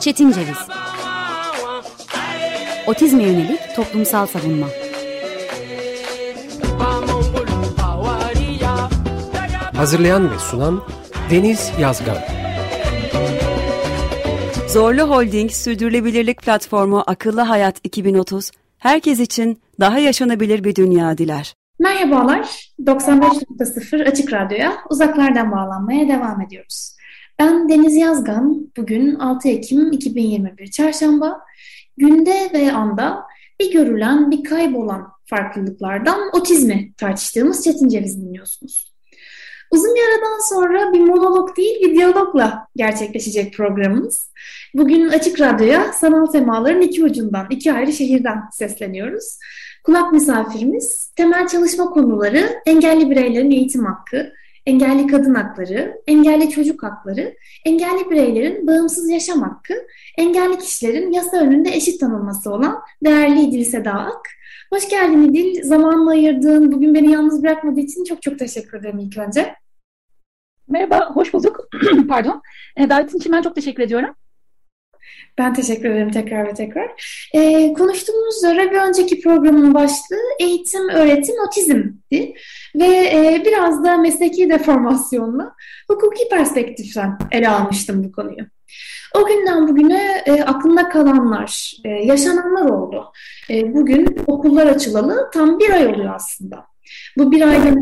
Çetin Ceviz Otizme yönelik toplumsal savunma Hazırlayan ve sunan Deniz Yazgan Zorlu Holding Sürdürülebilirlik Platformu Akıllı Hayat 2030, herkes için daha yaşanabilir bir dünya diler. Merhabalar, 95.0 Açık Radyo'ya uzaklardan bağlanmaya devam ediyoruz. Ben Deniz Yazgan, bugün 6 Ekim 2021 Çarşamba. Günde ve anda bir görülen, bir kaybolan farklılıklardan otizmi tartıştığımız Çetin Ceviz dinliyorsunuz. Uzun bir aradan sonra bir monolog değil bir diyalogla gerçekleşecek programımız. Bugün Açık Radyo'ya sanal semaların iki ucundan, iki ayrı şehirden sesleniyoruz. Kulak misafirimiz temel çalışma konuları engelli bireylerin eğitim hakkı, engelli kadın hakları, engelli çocuk hakları, engelli bireylerin bağımsız yaşam hakkı, engelli kişilerin yasa önünde eşit tanınması olan değerli İdil Seda Ak. Hoş geldin İdil. Zamanla ayırdığın, bugün beni yalnız bırakmadığı için çok çok teşekkür ederim ilk önce. Merhaba, hoş bulduk. Pardon. E, davetin için ben çok teşekkür ediyorum. Ben teşekkür ederim tekrar ve tekrar. Ee, konuştuğumuz üzere bir önceki programın başlığı eğitim, öğretim, otizmdi. Ve e, biraz da mesleki deformasyonla hukuki perspektiften ele almıştım bu konuyu. O günden bugüne e, aklımda kalanlar, e, yaşananlar oldu. E, bugün okullar açılalı tam bir ay oluyor aslında. Bu bir ayda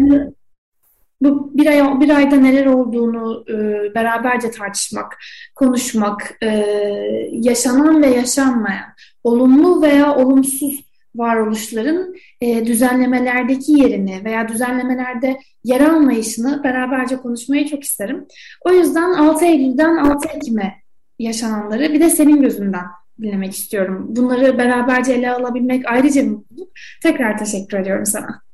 bu bir, ay, bir ayda neler olduğunu e, beraberce tartışmak, konuşmak, e, yaşanan ve yaşanmayan, olumlu veya olumsuz varoluşların e, düzenlemelerdeki yerini veya düzenlemelerde yer almayışını beraberce konuşmayı çok isterim. O yüzden 6 Eylül'den 6 Ekim'e yaşananları bir de senin gözünden dinlemek istiyorum. Bunları beraberce ele alabilmek ayrıca mutluluk. Tekrar teşekkür ediyorum sana.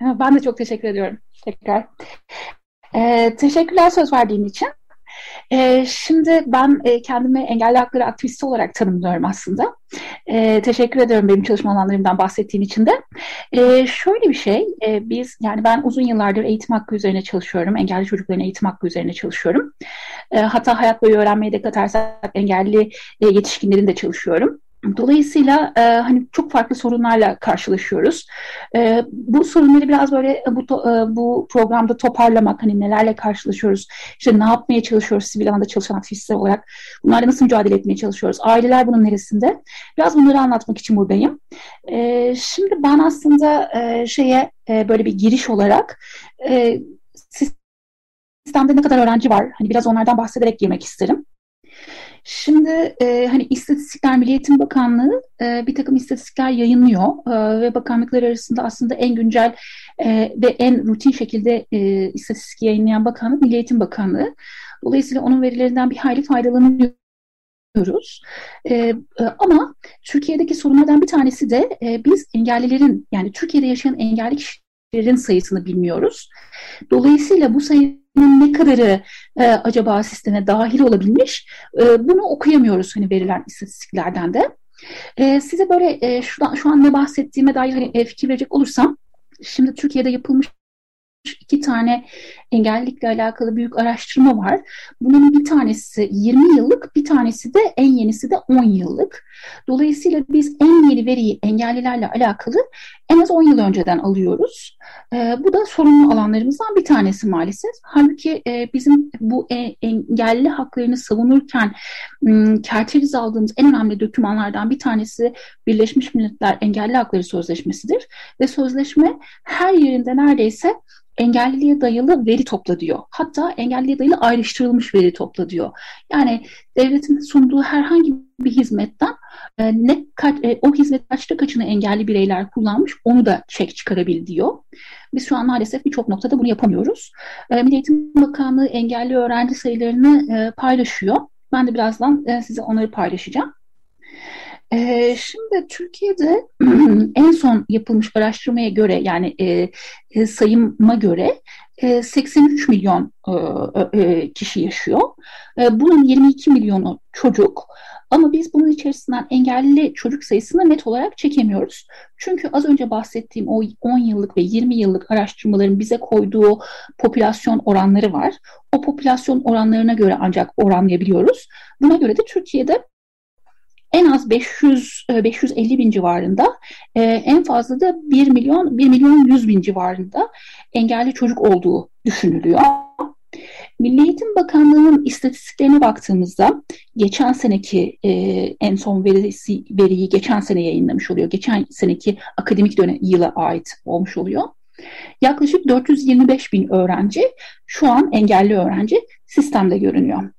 Ben de çok teşekkür ediyorum tekrar. Ee, teşekkürler söz verdiğin için. Ee, şimdi ben e, kendimi engelli hakları aktivisti olarak tanımlıyorum aslında. Ee, teşekkür ediyorum benim çalışma alanlarımdan bahsettiğin için de. Ee, şöyle bir şey, e, biz yani ben uzun yıllardır eğitim hakkı üzerine çalışıyorum. Engelli çocukların eğitim hakkı üzerine çalışıyorum. Ee, hatta hayat boyu öğrenmeye de katarsak engelli e, yetişkinlerin de çalışıyorum. Dolayısıyla e, hani çok farklı sorunlarla karşılaşıyoruz. E, bu sorunları biraz böyle e, bu to, e, bu programda toparlamak, hani nelerle karşılaşıyoruz, işte ne yapmaya çalışıyoruz sivil alanda çalışan aktivistler olarak, bunlarla nasıl mücadele etmeye çalışıyoruz, aileler bunun neresinde? Biraz bunları anlatmak için buradayım. E, şimdi ben aslında e, şeye e, böyle bir giriş olarak e, sistemde ne kadar öğrenci var, hani biraz onlardan bahsederek girmek isterim. Şimdi e, hani İstatistikler Milli Eğitim Bakanlığı e, bir takım istatistikler yayınlıyor e, ve bakanlıklar arasında aslında en güncel e, ve en rutin şekilde e, istatistik yayınlayan bakanlık Milli Eğitim Bakanlığı. Dolayısıyla onun verilerinden bir hayli faydalanıyoruz. Ee, ama Türkiye'deki sorunlardan bir tanesi de e, biz engellilerin yani Türkiye'de yaşayan engelli kişilerin sayısını bilmiyoruz. Dolayısıyla bu sayı ne kadarı e, acaba sisteme dahil olabilmiş e, bunu okuyamıyoruz hani verilen istatistiklerden de. E, size böyle e, şuradan, şu an ne bahsettiğime dair hani, e, fikir verecek olursam şimdi Türkiye'de yapılmış iki tane engellilikle alakalı büyük araştırma var. Bunun bir tanesi 20 yıllık, bir tanesi de en yenisi de 10 yıllık. Dolayısıyla biz en yeni veriyi engellilerle alakalı en az 10 yıl önceden alıyoruz. E, bu da sorunlu alanlarımızdan bir tanesi maalesef. Halbuki e, bizim bu e, engelli haklarını savunurken m, kerteriz aldığımız en önemli dokümanlardan bir tanesi Birleşmiş Milletler Engelli Hakları Sözleşmesi'dir. Ve sözleşme her yerinde neredeyse engelliliğe dayalı veri topla diyor. Hatta engelliliğe dayalı ayrıştırılmış veri topla diyor. Yani devletin sunduğu herhangi bir hizmetten e, ne kaç, e, o hizmet kaçta kaçını engelli bireyler kullanmış onu da çek çıkarabil diyor. Biz şu an maalesef birçok noktada bunu yapamıyoruz. E, Milli Eğitim Bakanlığı engelli öğrenci sayılarını e, paylaşıyor. Ben de birazdan e, size onları paylaşacağım. Ee, şimdi Türkiye'de en son yapılmış araştırmaya göre yani e, e, sayıma göre e, 83 milyon e, e, kişi yaşıyor. Bunun 22 milyonu çocuk. Ama biz bunun içerisinden engelli çocuk sayısını net olarak çekemiyoruz. Çünkü az önce bahsettiğim o 10 yıllık ve 20 yıllık araştırmaların bize koyduğu popülasyon oranları var. O popülasyon oranlarına göre ancak oranlayabiliyoruz. Buna göre de Türkiye'de en az 500 550 e, bin civarında e, en fazla da 1 milyon 1 milyon 100 bin civarında engelli çocuk olduğu düşünülüyor. Milli Eğitim Bakanlığı'nın istatistiklerine baktığımızda geçen seneki e, en son verisi, veriyi geçen sene yayınlamış oluyor. Geçen seneki akademik dönem yıla ait olmuş oluyor. Yaklaşık 425 bin öğrenci şu an engelli öğrenci sistemde görünüyor.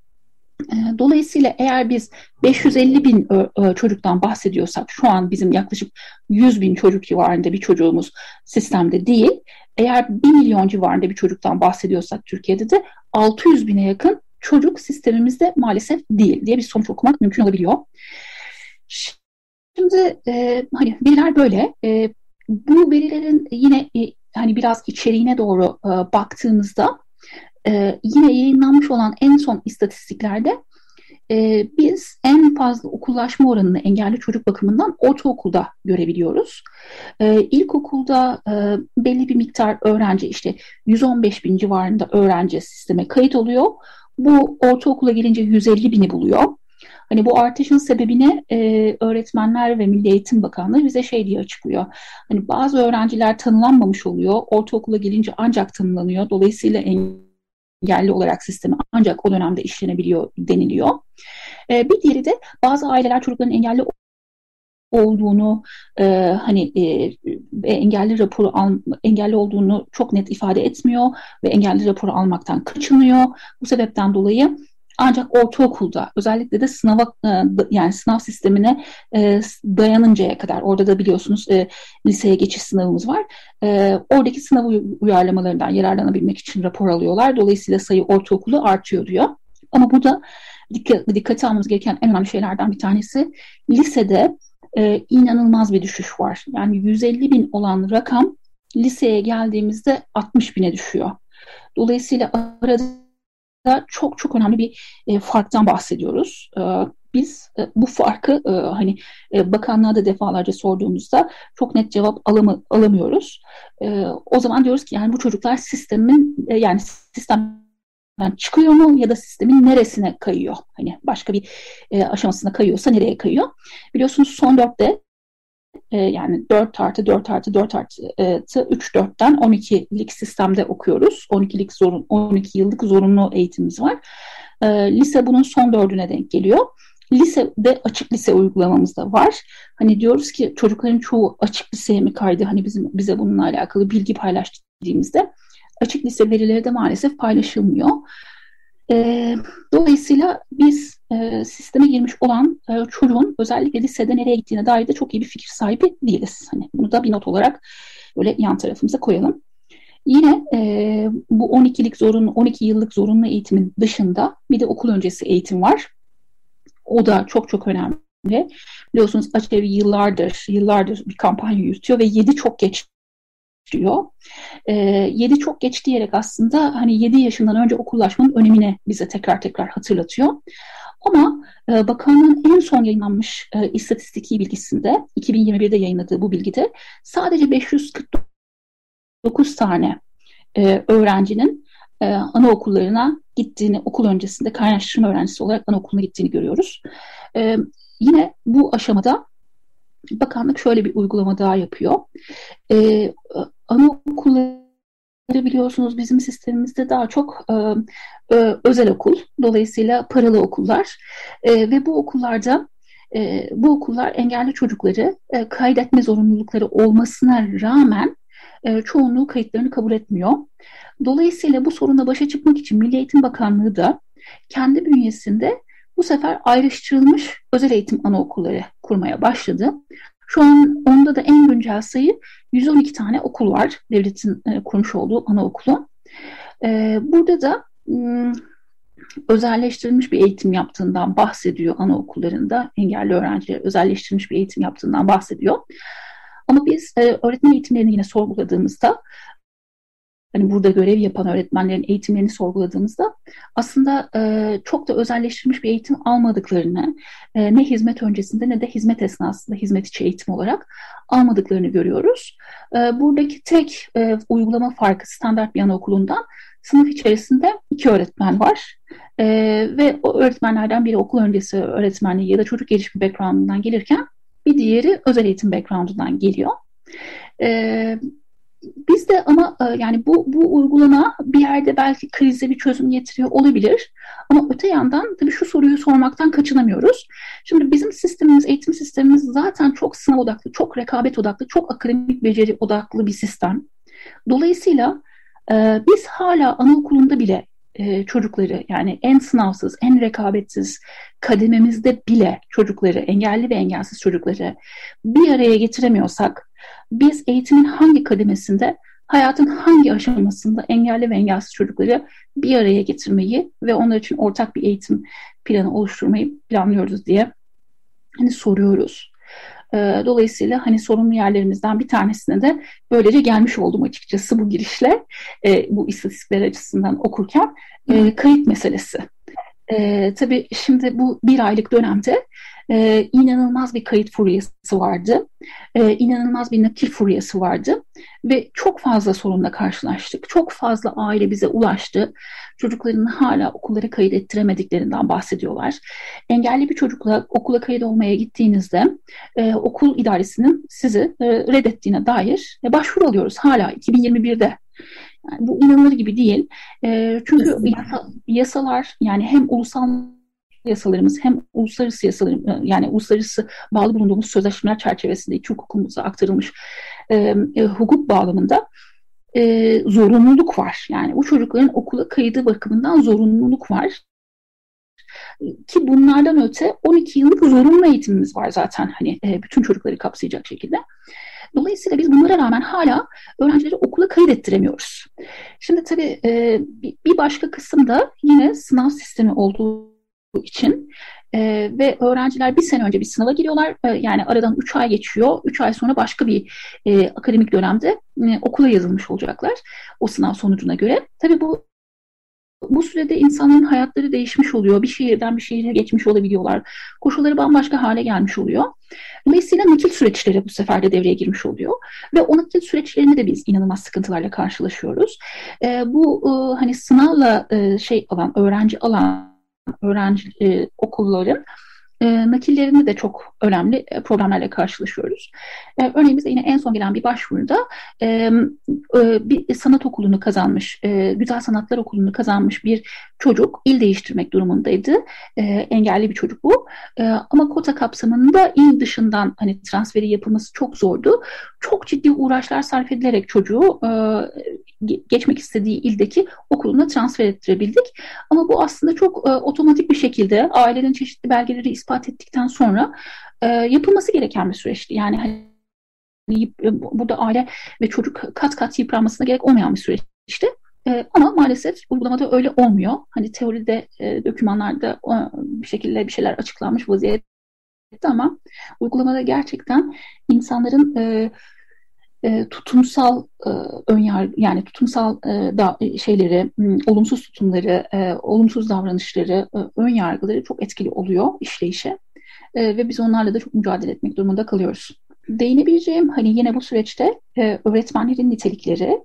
Ee, dolayısıyla eğer biz 550 bin çocuktan bahsediyorsak şu an bizim yaklaşık 100 bin çocuk civarında bir çocuğumuz sistemde değil. Eğer 1 milyon civarında bir çocuktan bahsediyorsak Türkiye'de de 600 bine yakın çocuk sistemimizde maalesef değil diye bir sonuç okumak mümkün olabiliyor. Şimdi e, hani veriler böyle. E, bu verilerin yine e, hani biraz içeriğine doğru e, baktığımızda e, yine yayınlanmış olan en son istatistiklerde e, biz en fazla okullaşma oranını engelli çocuk bakımından ortaokulda görebiliyoruz. E, ilkokulda e, belli bir miktar öğrenci işte 115 bin civarında öğrenci sisteme kayıt oluyor. Bu ortaokula gelince 150 bini buluyor. Hani bu artışın sebebini e, öğretmenler ve Milli Eğitim Bakanlığı bize şey diye açıklıyor. Hani bazı öğrenciler tanılanmamış oluyor. Ortaokula gelince ancak tanılanıyor. Dolayısıyla en engelli olarak sistemi ancak o dönemde işlenebiliyor deniliyor. E, bir diğeri de bazı aileler çocukların engelli olduğunu e, hani e, engelli raporu al, engelli olduğunu çok net ifade etmiyor ve engelli raporu almaktan kaçınıyor. Bu sebepten dolayı ancak ortaokulda özellikle de sınava e, yani sınav sistemine e, dayanıncaya kadar orada da biliyorsunuz e, liseye geçiş sınavımız var. Oradaki sınav uyarlamalarından yararlanabilmek için rapor alıyorlar. Dolayısıyla sayı ortaokulu artıyor diyor. Ama burada dikkat, dikkate almamız gereken en önemli şeylerden bir tanesi lisede inanılmaz bir düşüş var. Yani 150 bin olan rakam liseye geldiğimizde 60 bine düşüyor. Dolayısıyla arada çok çok önemli bir e, farktan bahsediyoruz. E, biz e, bu farkı e, hani e, bakanlığa da defalarca sorduğumuzda çok net cevap alamı, alamıyoruz. E, o zaman diyoruz ki yani bu çocuklar sistemin e, yani sistemden çıkıyor mu ya da sistemin neresine kayıyor? Hani başka bir e, aşamasına kayıyorsa nereye kayıyor? Biliyorsunuz son dörtte e, yani 4 artı 4 artı 4 artı 3 4'ten 12'lik sistemde okuyoruz. 12'lik zorun 12 yıllık zorunlu eğitimimiz var. E, lise bunun son dördüne denk geliyor. Lisede açık lise uygulamamız da var. Hani diyoruz ki çocukların çoğu açık liseye mi kaydı? Hani bizim bize bununla alakalı bilgi paylaştığımızda açık lise verileri de maalesef paylaşılmıyor. E, dolayısıyla biz e, sisteme girmiş olan e, çocuğun özellikle lisede nereye gittiğine dair de çok iyi bir fikir sahibi değiliz. Hani bunu da bir not olarak böyle yan tarafımıza koyalım. Yine e, bu 12'lik zorunlu, 12 yıllık zorunlu eğitimin dışında bir de okul öncesi eğitim var. O da çok çok önemli. Biliyorsunuz Açevi yıllardır, yıllardır bir kampanya yürütüyor ve 7 çok geç diyor. E, ee, 7 çok geç diyerek aslında hani 7 yaşından önce okullaşmanın önemine bize tekrar tekrar hatırlatıyor. Ama e, bakanlığın en son yayınlanmış e, istatistiki bilgisinde 2021'de yayınladığı bu bilgide sadece 549 tane e, öğrencinin e, anaokullarına gittiğini, okul öncesinde kaynaştırma öğrencisi olarak anaokuluna gittiğini görüyoruz. E, yine bu aşamada bakanlık şöyle bir uygulama daha yapıyor. E, anaokulları biliyorsunuz bizim sistemimizde daha çok e, e, özel okul, dolayısıyla paralı okullar e, ve bu okullarda e, bu okullar engelli çocukları e, kaydetme zorunlulukları olmasına rağmen e, çoğunluğu kayıtlarını kabul etmiyor. Dolayısıyla bu sorunla başa çıkmak için Milli Eğitim Bakanlığı da kendi bünyesinde bu sefer ayrıştırılmış özel eğitim anaokulları kurmaya başladı. Şu an onda da en güncel sayı 112 tane okul var. Devletin e, kurmuş olduğu anaokulu. E, burada da özelleştirilmiş bir eğitim yaptığından bahsediyor anaokullarında. Engelli öğrenciler özelleştirilmiş bir eğitim yaptığından bahsediyor. Ama biz e, öğretmen eğitimlerini yine sorguladığımızda hani burada görev yapan öğretmenlerin eğitimlerini sorguladığımızda aslında e, çok da özelleştirilmiş bir eğitim almadıklarını e, ne hizmet öncesinde ne de hizmet esnasında hizmet içi eğitim olarak almadıklarını görüyoruz. E, buradaki tek e, uygulama farkı standart bir anaokulundan sınıf içerisinde iki öğretmen var. E, ve o öğretmenlerden biri okul öncesi öğretmenliği ya da çocuk gelişimi background'undan gelirken bir diğeri özel eğitim background'undan geliyor. E, biz de ama e, yani bu, bu uygulama bir yerde belki krize bir çözüm getiriyor olabilir. Ama öte yandan tabii şu soruyu sormaktan kaçınamıyoruz. Şimdi bizim sistemimiz, eğitim sistemimiz zaten çok sınav odaklı, çok rekabet odaklı, çok akademik beceri odaklı bir sistem. Dolayısıyla e, biz hala anaokulunda bile e, çocukları yani en sınavsız, en rekabetsiz kadememizde bile çocukları, engelli ve engelsiz çocukları bir araya getiremiyorsak biz eğitimin hangi kademesinde, hayatın hangi aşamasında engelli ve engelsiz çocukları bir araya getirmeyi ve onlar için ortak bir eğitim planı oluşturmayı planlıyoruz diye hani soruyoruz. Ee, dolayısıyla hani sorunlu yerlerimizden bir tanesine de böylece gelmiş oldum açıkçası bu girişle e, bu istatistikler açısından okurken e, kayıt meselesi. E, tabii şimdi bu bir aylık dönemde e, inanılmaz bir kayıt furyası vardı. E, inanılmaz bir nakil furyası vardı. Ve çok fazla sorunla karşılaştık. Çok fazla aile bize ulaştı. Çocuklarını hala okullara kayıt ettiremediklerinden bahsediyorlar. Engelli bir çocukla okula kayıt olmaya gittiğinizde e, okul idaresinin sizi e, reddettiğine dair e, başvuru alıyoruz hala 2021'de. Yani bu inanılır gibi değil. E, çünkü yasa, yasalar yani hem ulusal yasalarımız hem uluslararası yasalarım e, yani uluslararası bağlı bulunduğumuz sözleşmeler çerçevesinde iki hukukumuza aktarılmış e, e, hukuk bağlamında e, zorunluluk var. Yani bu çocukların okula kaydı bakımından zorunluluk var. Ki bunlardan öte 12 yıllık zorunlu eğitimimiz var zaten hani e, bütün çocukları kapsayacak şekilde. Dolayısıyla biz bunlara rağmen hala öğrencileri okula kaydettiremiyoruz. Şimdi tabii e, bir başka kısım da yine sınav sistemi olduğu için e, ve öğrenciler bir sene önce bir sınava giriyorlar. E, yani aradan 3 ay geçiyor. 3 ay sonra başka bir e, akademik dönemde e, okula yazılmış olacaklar o sınav sonucuna göre. Tabii bu bu sürede insanların hayatları değişmiş oluyor. Bir şehirden bir şehire geçmiş olabiliyorlar. Koşulları bambaşka hale gelmiş oluyor. Dolayısıyla nakil süreçleri bu sefer de devreye girmiş oluyor. Ve o nakil süreçlerinde de biz inanılmaz sıkıntılarla karşılaşıyoruz. E, bu e, hani sınavla e, şey alan, öğrenci alan öğrenci e, okulların e, nakillerinde de çok önemli e, problemlerle karşılaşıyoruz. E, örneğin bize yine en son gelen bir başvuruda e, e, bir sanat okulunu kazanmış, e, güzel sanatlar okulunu kazanmış bir çocuk il değiştirmek durumundaydı. E, engelli bir çocuk bu. E, ama kota kapsamında il dışından hani transferi yapılması çok zordu. Çok ciddi uğraşlar sarf edilerek çocuğu e, geçmek istediği ildeki okuluna transfer ettirebildik. Ama bu aslında çok e, otomatik bir şekilde ailenin çeşitli belgeleri ispat ettikten sonra e, yapılması gereken bir süreçti. Yani hani e, burada aile ve çocuk kat kat yıpranmasına gerek olmayan bir süreçti. E, ama maalesef uygulamada öyle olmuyor. Hani teoride, e, dokümanlarda e, bir şekilde bir şeyler açıklanmış vaziyette ama uygulamada gerçekten insanların e, e, tutumsal e, önyar yani tutumsal e, da, e, şeyleri, olumsuz tutumları, e, olumsuz davranışları, e, ön yargıları çok etkili oluyor işleyişe e, ve biz onlarla da çok mücadele etmek durumunda kalıyoruz. Değinebileceğim hani yine bu süreçte e, öğretmenlerin nitelikleri,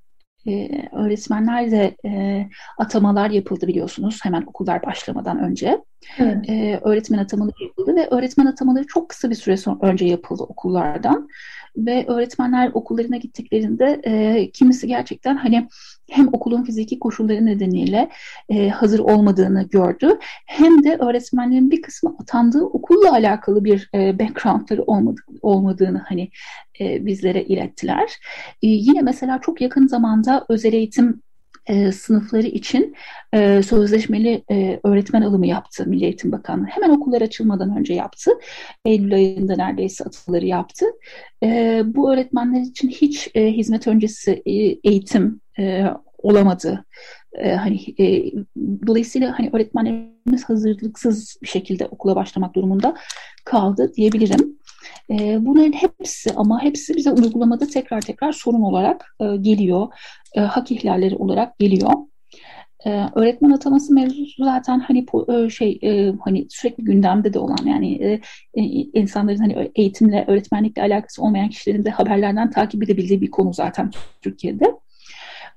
e, öğretmenler de e, atamalar yapıldı biliyorsunuz hemen okullar başlamadan önce. Evet. E, öğretmen atamaları yapıldı ve öğretmen atamaları çok kısa bir süre sonra önce yapıldı okullardan ve öğretmenler okullarına gittiklerinde e, kimisi gerçekten hani hem okulun fiziki koşulları nedeniyle e, hazır olmadığını gördü hem de öğretmenlerin bir kısmı atandığı okulla alakalı bir e, backgroundları olmadı, olmadığını hani e, bizlere ilettiler. E, yine mesela çok yakın zamanda özel eğitim e, sınıfları için e, sözleşmeli e, öğretmen alımı yaptı Milli Eğitim Bakanlığı. Hemen okullar açılmadan önce yaptı. Eylül ayında neredeyse atılları yaptı. E, bu öğretmenler için hiç e, hizmet öncesi e, eğitim e, olamadı E, hani e, dolayısıyla hani öğretmenlerimiz hazırlıksız bir şekilde okula başlamak durumunda kaldı diyebilirim. E, bunların hepsi ama hepsi bize uygulamada tekrar tekrar sorun olarak e, geliyor. E, hak ihlalleri olarak geliyor. Ee, öğretmen ataması mevzusu zaten hani e, şey e, hani sürekli gündemde de olan yani e, e, insanların hani eğitimle öğretmenlikle alakası olmayan kişilerin de haberlerden takip edebildiği bir konu zaten Türkiye'de.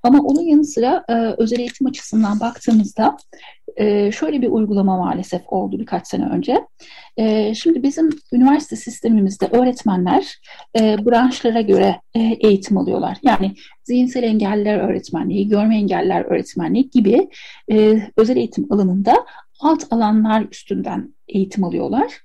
Ama onun yanı sıra e, özel eğitim açısından baktığımızda e, şöyle bir uygulama maalesef oldu birkaç sene önce. E, şimdi bizim üniversite sistemimizde öğretmenler e, branşlara göre e, eğitim alıyorlar. Yani zihinsel engelliler öğretmenliği, görme engelliler öğretmenliği gibi e, özel eğitim alanında alt alanlar üstünden eğitim alıyorlar.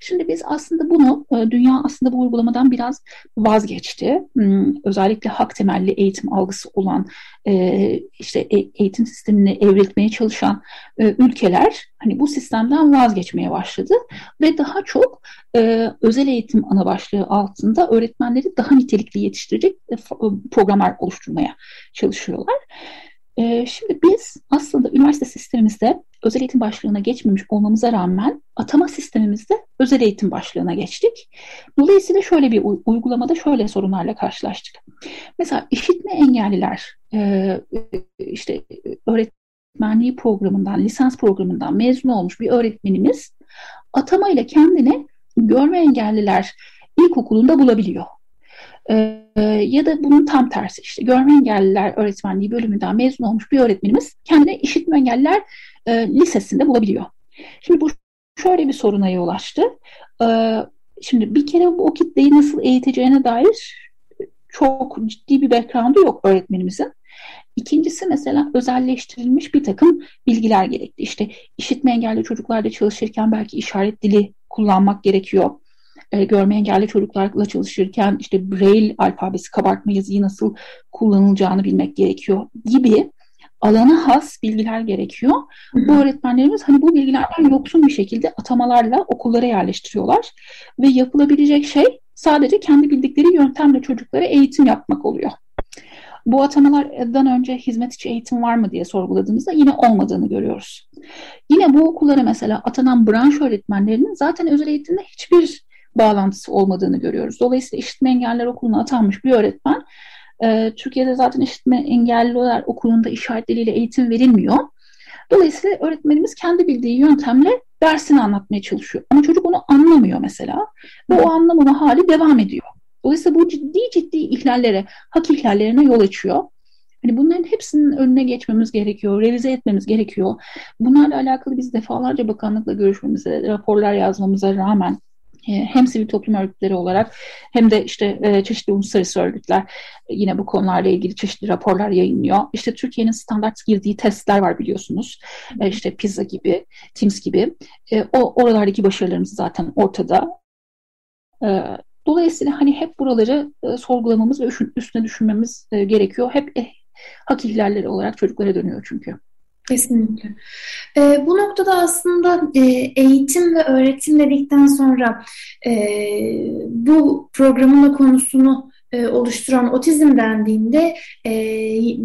Şimdi biz aslında bunu, e, dünya aslında bu uygulamadan biraz vazgeçti. Hmm, özellikle hak temelli eğitim algısı olan, e, işte e, eğitim sistemini evrilmeye çalışan ülkeler hani bu sistemden vazgeçmeye başladı ve daha çok özel eğitim ana başlığı altında öğretmenleri daha nitelikli yetiştirecek programlar oluşturmaya çalışıyorlar. Şimdi biz aslında üniversite sistemimizde özel eğitim başlığına geçmemiş olmamıza rağmen atama sistemimizde özel eğitim başlığına geçtik. Dolayısıyla şöyle bir uygulamada şöyle sorunlarla karşılaştık. Mesela işitme engelliler işte öğretmenliği programından, lisans programından mezun olmuş bir öğretmenimiz atamayla kendini görme engelliler ilkokulunda bulabiliyor. Ee, ya da bunun tam tersi işte görme engelliler öğretmenliği bölümünden mezun olmuş bir öğretmenimiz kendine işitme engelliler e, lisesinde bulabiliyor. Şimdi bu şöyle bir soruna yol açtı. E, şimdi bir kere bu o kitleyi nasıl eğiteceğine dair çok ciddi bir background'u yok öğretmenimizin. İkincisi mesela özelleştirilmiş bir takım bilgiler gerekti. İşte işitme engelli çocuklarla çalışırken belki işaret dili kullanmak gerekiyor e, görme engelli çocuklarla çalışırken işte Braille alfabesi kabartma yazıyı nasıl kullanılacağını bilmek gerekiyor gibi alana has bilgiler gerekiyor. Hı-hı. Bu öğretmenlerimiz hani bu bilgilerden yoksun bir şekilde atamalarla okullara yerleştiriyorlar ve yapılabilecek şey sadece kendi bildikleri yöntemle çocuklara eğitim yapmak oluyor. Bu atamalardan önce hizmet içi eğitim var mı diye sorguladığımızda yine olmadığını görüyoruz. Yine bu okullara mesela atanan branş öğretmenlerinin zaten özel eğitimde hiçbir bağlantısı olmadığını görüyoruz. Dolayısıyla işitme engeller okuluna atanmış bir öğretmen e, Türkiye'de zaten işitme engelliler okulunda işaret diliyle eğitim verilmiyor. Dolayısıyla öğretmenimiz kendi bildiği yöntemle dersini anlatmaya çalışıyor. Ama çocuk onu anlamıyor mesela ve o anlamama hali devam ediyor. Dolayısıyla bu ciddi ciddi ihlallere, hak ihlallerine yol açıyor. Hani bunların hepsinin önüne geçmemiz gerekiyor, revize etmemiz gerekiyor. Bunlarla alakalı biz defalarca bakanlıkla görüşmemize, raporlar yazmamıza rağmen hem sivil toplum örgütleri olarak hem de işte e, çeşitli uluslararası örgütler e, yine bu konularla ilgili çeşitli raporlar yayınlıyor. İşte Türkiye'nin standart girdiği testler var biliyorsunuz. İşte PISA gibi, TIMS gibi. O oralardaki başarılarımız zaten ortada. Dolayısıyla hani hep buraları sorgulamamız ve üstüne düşünmemiz gerekiyor. Hep hak ihlalleri olarak çocuklara dönüyor çünkü. Kesinlikle. E, bu noktada aslında e, eğitim ve öğretim dedikten sonra e, bu programın konusunu e, oluşturan otizm dendiğinde e,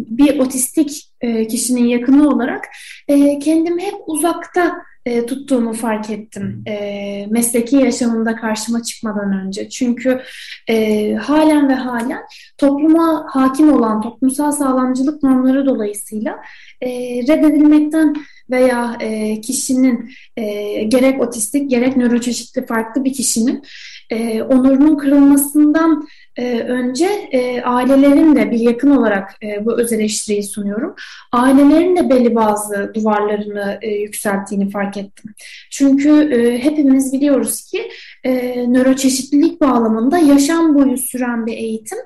bir otistik e, kişinin yakını olarak e, kendimi hep uzakta e, tuttuğumu fark ettim e, mesleki yaşamımda karşıma çıkmadan önce. Çünkü e, halen ve halen topluma hakim olan toplumsal sağlamcılık normları dolayısıyla e, reddedilmekten veya e, kişinin e, gerek otistik gerek nöroçeşitli farklı bir kişinin e, onurunun kırılmasından e, önce e, ailelerin de bir yakın olarak e, bu öz eleştiriyi sunuyorum. Ailelerin de belli bazı duvarlarını e, yükselttiğini fark ettim. Çünkü e, hepimiz biliyoruz ki e, nöroçeşitlilik bağlamında yaşam boyu süren bir eğitim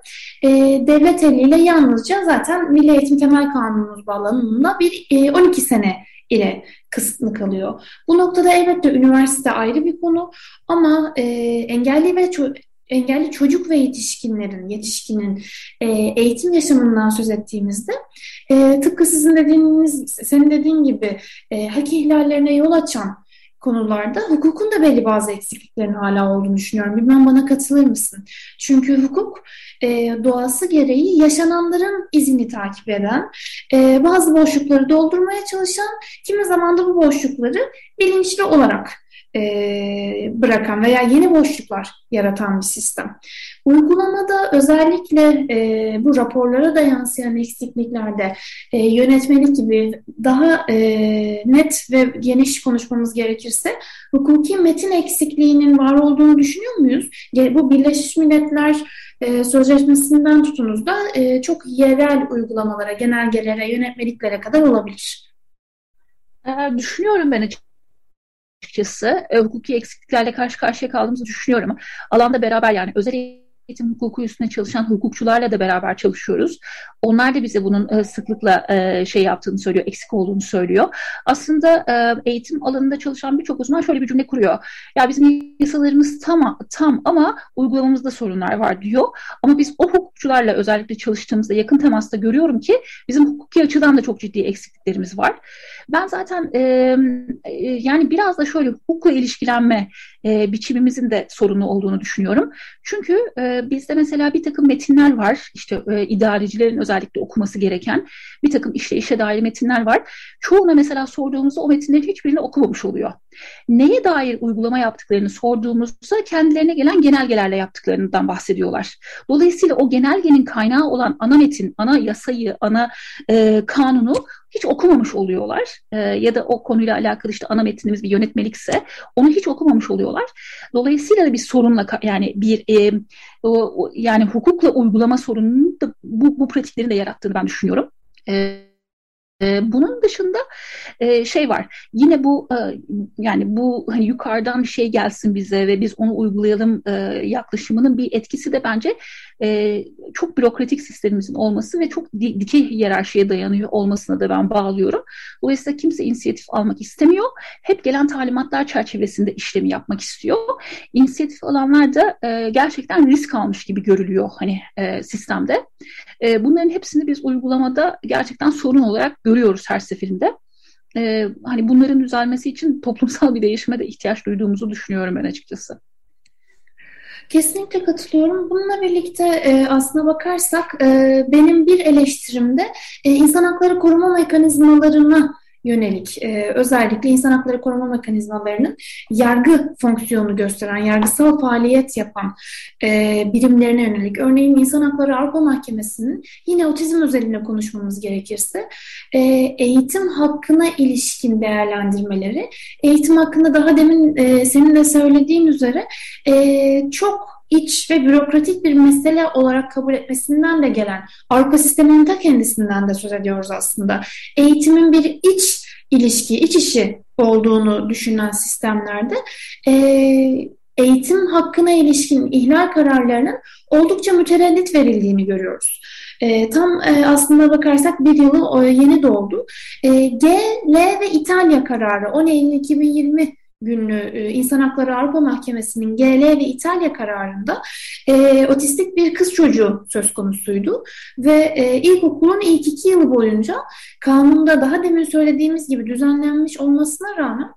e, devlet eliyle yalnızca zaten Milli Eğitim Temel Kanunumuz bağlamında bir e, 12 sene ile kısıtlı kalıyor. Bu noktada elbette üniversite ayrı bir konu ama e, engelli ve ço- engelli çocuk ve yetişkinlerin, yetişkinin e, eğitim yaşamından söz ettiğimizde e, tıpkı sizin dediğiniz, senin dediğin gibi e, hak ihlallerine yol açan konularda hukukun da belli bazı eksikliklerin hala olduğunu düşünüyorum. Bilmem bana katılır mısın? Çünkü hukuk e, doğası gereği yaşananların izini takip eden, e, bazı boşlukları doldurmaya çalışan, kimi zaman da bu boşlukları bilinçli olarak e, bırakan veya yeni boşluklar yaratan bir sistem. Uygulamada özellikle e, bu raporlara da yansıyan eksikliklerde e, yönetmelik gibi daha e, net ve geniş konuşmamız gerekirse hukuki metin eksikliğinin var olduğunu düşünüyor muyuz? Bu Birleşmiş Milletler e, Sözleşmesi'nden tutunuz da e, çok yerel uygulamalara, genelgelere, yönetmeliklere kadar olabilir. E, düşünüyorum ben açıkçası. E, hukuki eksikliklerle karşı karşıya kaldığımızı düşünüyorum. Alanda beraber yani özel eğitim hukuku üstüne çalışan hukukçularla da beraber çalışıyoruz. Onlar da bize bunun e, sıklıkla e, şey yaptığını söylüyor, eksik olduğunu söylüyor. Aslında e, eğitim alanında çalışan birçok uzman şöyle bir cümle kuruyor. Ya bizim yasalarımız tam, tam ama uygulamamızda sorunlar var diyor. Ama biz o hukukçularla özellikle çalıştığımızda yakın temasta görüyorum ki bizim hukuki açıdan da çok ciddi eksikliklerimiz var. Ben zaten e, yani biraz da şöyle hukukla ilişkilenme e, biçimimizin de sorunu olduğunu düşünüyorum. Çünkü e, bizde mesela bir takım metinler var. İşte e, idarecilerin özellikle okuması gereken bir takım işte işe dair metinler var. Çoğuna mesela sorduğumuzda o metinlerin hiçbirini okumamış oluyor. Neye dair uygulama yaptıklarını sorduğumuzda kendilerine gelen genelgelerle yaptıklarından bahsediyorlar. Dolayısıyla o genelgenin kaynağı olan ana metin, ana yasayı, ana e, kanunu hiç okumamış oluyorlar. E, ya da o konuyla alakalı işte ana metnimiz bir yönetmelikse onu hiç okumamış oluyorlar. Dolayısıyla da bir sorunla yani bir e, o, yani hukukla uygulama sorununu da bu, bu pratiklerin de yarattığını ben düşünüyorum. Ee, bunun dışında e, şey var. Yine bu e, yani bu hani yukarıdan bir şey gelsin bize ve biz onu uygulayalım e, yaklaşımının bir etkisi de bence çok bürokratik sistemimizin olması ve çok dikey hiyerarşiye dayanıyor olmasına da ben bağlıyorum. Dolayısıyla kimse inisiyatif almak istemiyor. Hep gelen talimatlar çerçevesinde işlemi yapmak istiyor. İnisiyatif alanlar da gerçekten risk almış gibi görülüyor hani sistemde. bunların hepsini biz uygulamada gerçekten sorun olarak görüyoruz her seferinde. E, hani bunların düzelmesi için toplumsal bir değişime de ihtiyaç duyduğumuzu düşünüyorum ben açıkçası. Kesinlikle katılıyorum. Bununla birlikte e, aslına bakarsak e, benim bir eleştirimde e, insan hakları koruma mekanizmalarına yönelik e, özellikle insan hakları koruma mekanizmalarının yargı fonksiyonu gösteren, yargısal faaliyet yapan e, birimlerine yönelik. Örneğin İnsan Hakları Avrupa Mahkemesi'nin yine otizm özelinde konuşmamız gerekirse e, eğitim hakkına ilişkin değerlendirmeleri, eğitim hakkında daha demin e, senin de söylediğin üzere e, çok iç ve bürokratik bir mesele olarak kabul etmesinden de gelen Avrupa sisteminin ta kendisinden de söz ediyoruz aslında. Eğitimin bir iç ilişki, iç işi olduğunu düşünen sistemlerde e, eğitim hakkına ilişkin ihlal kararlarının oldukça mütereddit verildiğini görüyoruz. E, tam e, aslında bakarsak bir yılı e, yeni doldu. E, G, L ve İtalya kararı 10 Eylül 2020 günlü e, İnsan Hakları Avrupa Mahkemesi'nin GL ve İtalya kararında e, otistik bir kız çocuğu söz konusuydu. Ve e, ilkokulun ilk iki yılı boyunca kanunda daha demin söylediğimiz gibi düzenlenmiş olmasına rağmen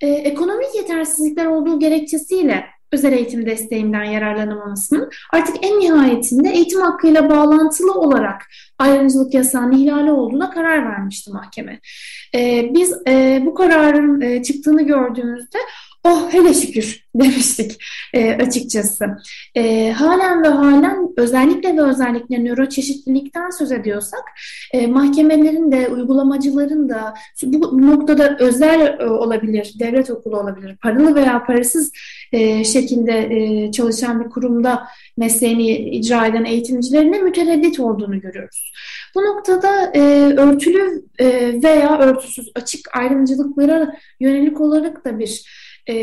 e, ekonomik yetersizlikler olduğu gerekçesiyle özel eğitim desteğinden yararlanamamasının artık en nihayetinde eğitim hakkıyla bağlantılı olarak ayrımcılık yasağının ihlali olduğuna karar vermişti mahkeme. E, biz e, bu kararın e, çıktığını gördüğümüzde oh hele şükür demiştik e, açıkçası. E, halen ve halen özellikle ve özellikle nöroçeşitlilikten söz ediyorsak e, mahkemelerin de uygulamacıların da bu noktada özel e, olabilir, devlet okulu olabilir, paralı veya parasız e, şekilde e, çalışan bir kurumda mesleğini icra eden eğitimcilerin de mütereddit olduğunu görüyoruz. Bu noktada e, örtülü e, veya örtüsüz açık ayrımcılıklara yönelik olarak da bir e,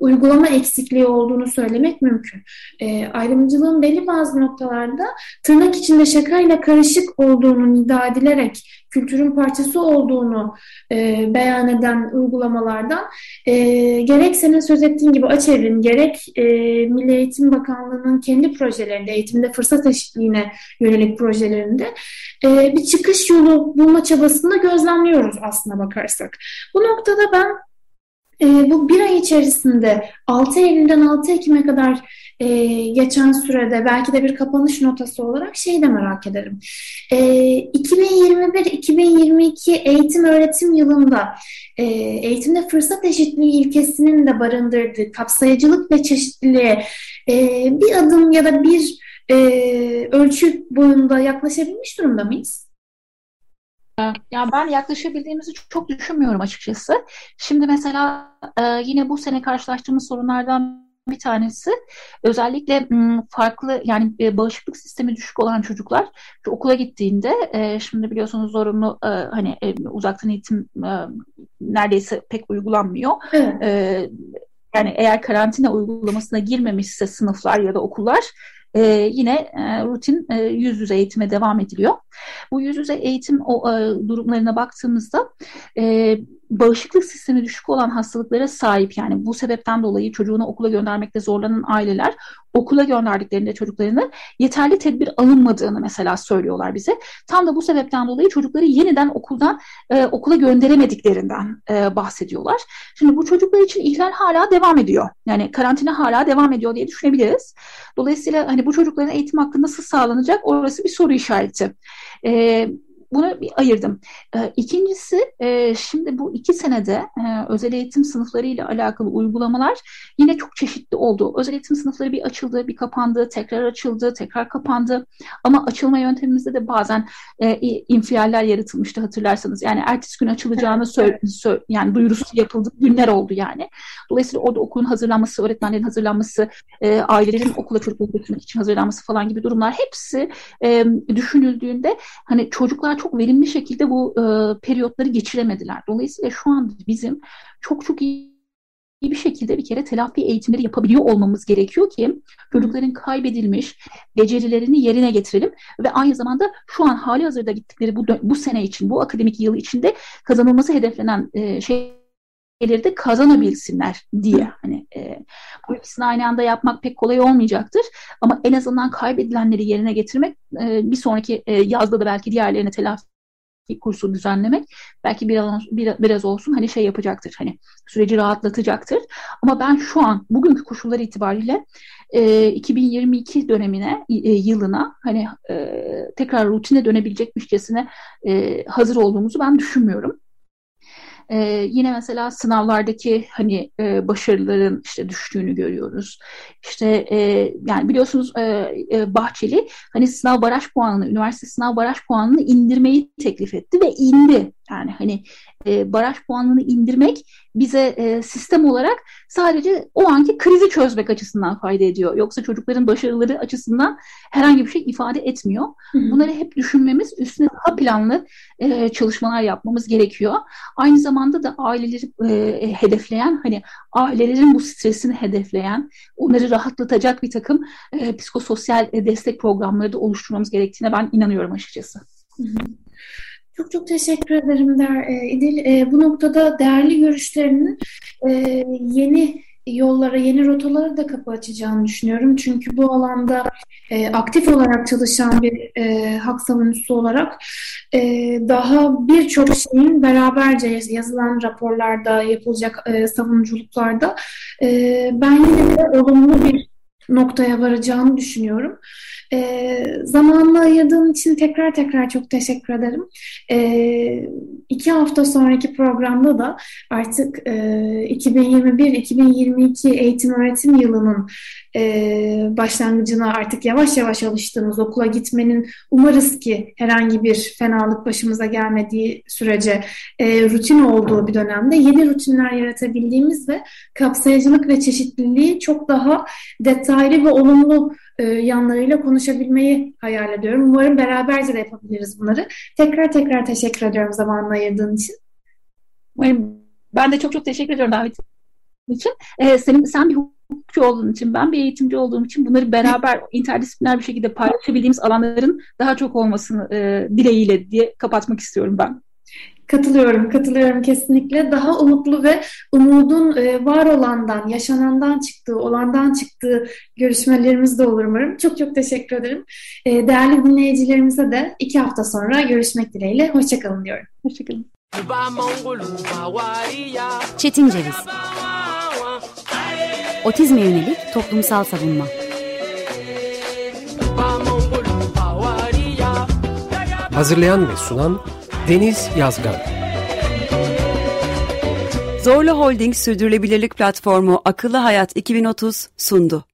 uygulama eksikliği olduğunu söylemek mümkün. E, ayrımcılığın belli bazı noktalarda tırnak içinde şakayla karışık olduğunu iddia edilerek kültürün parçası olduğunu e, beyan eden uygulamalardan e, gerek senin söz ettiğin gibi Açev'in gerek e, Milli Eğitim Bakanlığı'nın kendi projelerinde, eğitimde fırsat eşitliğine yönelik projelerinde e, bir çıkış yolu bulma çabasını gözlemliyoruz aslına bakarsak. Bu noktada ben e, bu bir ay içerisinde 6 Eylül'den 6 Ekim'e kadar e, geçen sürede belki de bir kapanış notası olarak şeyi de merak ederim. E, 2021-2022 eğitim öğretim yılında e, eğitimde fırsat eşitliği ilkesinin de barındırdığı kapsayıcılık ve çeşitliliğe e, bir adım ya da bir e, ölçü boyunda yaklaşabilmiş durumda mıyız? Ya ben yaklaşabildiğimizi çok düşünmüyorum açıkçası. Şimdi mesela e, yine bu sene karşılaştığımız sorunlardan bir tanesi özellikle farklı yani e, bağışıklık sistemi düşük olan çocuklar okula gittiğinde e, şimdi biliyorsunuz zorunlu hani uzaktan eğitim neredeyse pek uygulanmıyor. Evet. Yani eğer karantina uygulamasına girmemişse sınıflar ya da okullar e, yine e, rutin e, yüz yüze eğitime devam ediliyor. Bu yüz yüze eğitim o, e, durumlarına baktığımızda e, bağışıklık sistemi düşük olan hastalıklara sahip yani bu sebepten dolayı çocuğunu okula göndermekte zorlanan aileler okula gönderdiklerinde çocuklarını yeterli tedbir alınmadığını mesela söylüyorlar bize. Tam da bu sebepten dolayı çocukları yeniden okuldan e, okula gönderemediklerinden e, bahsediyorlar. Şimdi bu çocuklar için ihlal hala devam ediyor. Yani karantina hala devam ediyor diye düşünebiliriz. Dolayısıyla hani bu çocukların eğitim hakkı nasıl sağlanacak orası bir soru işareti. E, bunu bir ayırdım. E, ikincisi e, şimdi bu iki senede e, özel eğitim sınıfları ile alakalı uygulamalar yine çok çeşitli oldu. Özel eğitim sınıfları bir açıldı, bir kapandı, tekrar açıldı, tekrar kapandı. Ama açılma yöntemimizde de bazen e, infialler yaratılmıştı hatırlarsanız. Yani ertesi gün açılacağını söyle, sö yani duyurusu yapıldı günler oldu yani. Dolayısıyla orada okulun hazırlanması, öğretmenlerin hazırlanması, e, ailelerin okula çocukları götürmek için hazırlanması falan gibi durumlar hepsi e, düşünüldüğünde hani çocuklar çok verimli şekilde bu e, periyotları geçiremediler. Dolayısıyla şu an bizim çok çok iyi bir şekilde bir kere telafi eğitimleri yapabiliyor olmamız gerekiyor ki çocukların kaybedilmiş becerilerini yerine getirelim ve aynı zamanda şu an hali hazırda gittikleri bu, bu sene için, bu akademik yıl içinde kazanılması hedeflenen e, şeyleri de kazanabilsinler diye. Hani e, bu ikisini aynı anda yapmak pek kolay olmayacaktır ama en azından kaybedilenleri yerine getirmek e, bir sonraki e, yazda da belki diğerlerine telafi kursu düzenlemek belki biraz, biraz olsun hani şey yapacaktır hani süreci rahatlatacaktır ama ben şu an bugünkü koşullar itibariyle e, 2022 dönemine e, yılına hani e, tekrar rutine dönebilecekmişçesine e, hazır olduğumuzu ben düşünmüyorum. E, yine mesela sınavlardaki hani e, başarıların işte düştüğünü görüyoruz. İşte e, yani biliyorsunuz e, e, Bahçeli hani sınav baraj puanını, üniversite sınav baraj puanını indirmeyi teklif etti ve indi. Yani hani e, baraj puanını indirmek bize e, sistem olarak sadece o anki krizi çözmek açısından fayda ediyor. Yoksa çocukların başarıları açısından herhangi bir şey ifade etmiyor. Bunları hep düşünmemiz, üstüne daha planlı e, çalışmalar yapmamız gerekiyor. Aynı zamanda da aileleri e, hedefleyen, hani ailelerin bu stresini hedefleyen, onları rahatlatacak bir takım e, psikososyal e, destek programları da oluşturmamız gerektiğine ben inanıyorum açıkçası. Hı hı. Çok çok teşekkür ederim Der e, İdil. E, bu noktada değerli görüşlerinin e, yeni yollara, yeni rotalara da kapı açacağını düşünüyorum. Çünkü bu alanda e, aktif olarak çalışan bir e, hak savunucusu olarak e, daha birçok şeyin beraberce yazılan raporlarda, yapılacak e, savunuculuklarda e, ben yine de olumlu bir noktaya varacağını düşünüyorum. E, zamanını ayırdığın için tekrar tekrar çok teşekkür ederim. E, iki hafta sonraki programda da artık e, 2021-2022 eğitim öğretim yılının e, başlangıcına artık yavaş yavaş alıştığımız okula gitmenin umarız ki herhangi bir fenalık başımıza gelmediği sürece e, rutin olduğu bir dönemde yeni rutinler yaratabildiğimiz ve kapsayıcılık ve çeşitliliği çok daha detaylı ve olumlu e, yanlarıyla konuşabilmeyi hayal ediyorum. Umarım beraberce de yapabiliriz bunları. Tekrar tekrar teşekkür ediyorum zamanını ayırdığın için. Ben de çok çok teşekkür ediyorum davet için. Ee, senin, sen bir hukukçu olduğun için, ben bir eğitimci olduğum için bunları beraber interdisipliner bir şekilde paylaşabildiğimiz alanların daha çok olmasını e, dileğiyle diye kapatmak istiyorum ben. Katılıyorum, katılıyorum kesinlikle. Daha umutlu ve umudun e, var olandan, yaşanandan çıktığı, olandan çıktığı görüşmelerimiz de olur umarım. Çok çok teşekkür ederim. E, değerli dinleyicilerimize de iki hafta sonra görüşmek dileğiyle. Hoşçakalın diyorum. Hoşçakalın. Çetin Ceviz Otizme yönelik toplumsal savunma Hazırlayan ve sunan Deniz Yazgan Zorlu Holding Sürdürülebilirlik Platformu Akıllı Hayat 2030 sundu.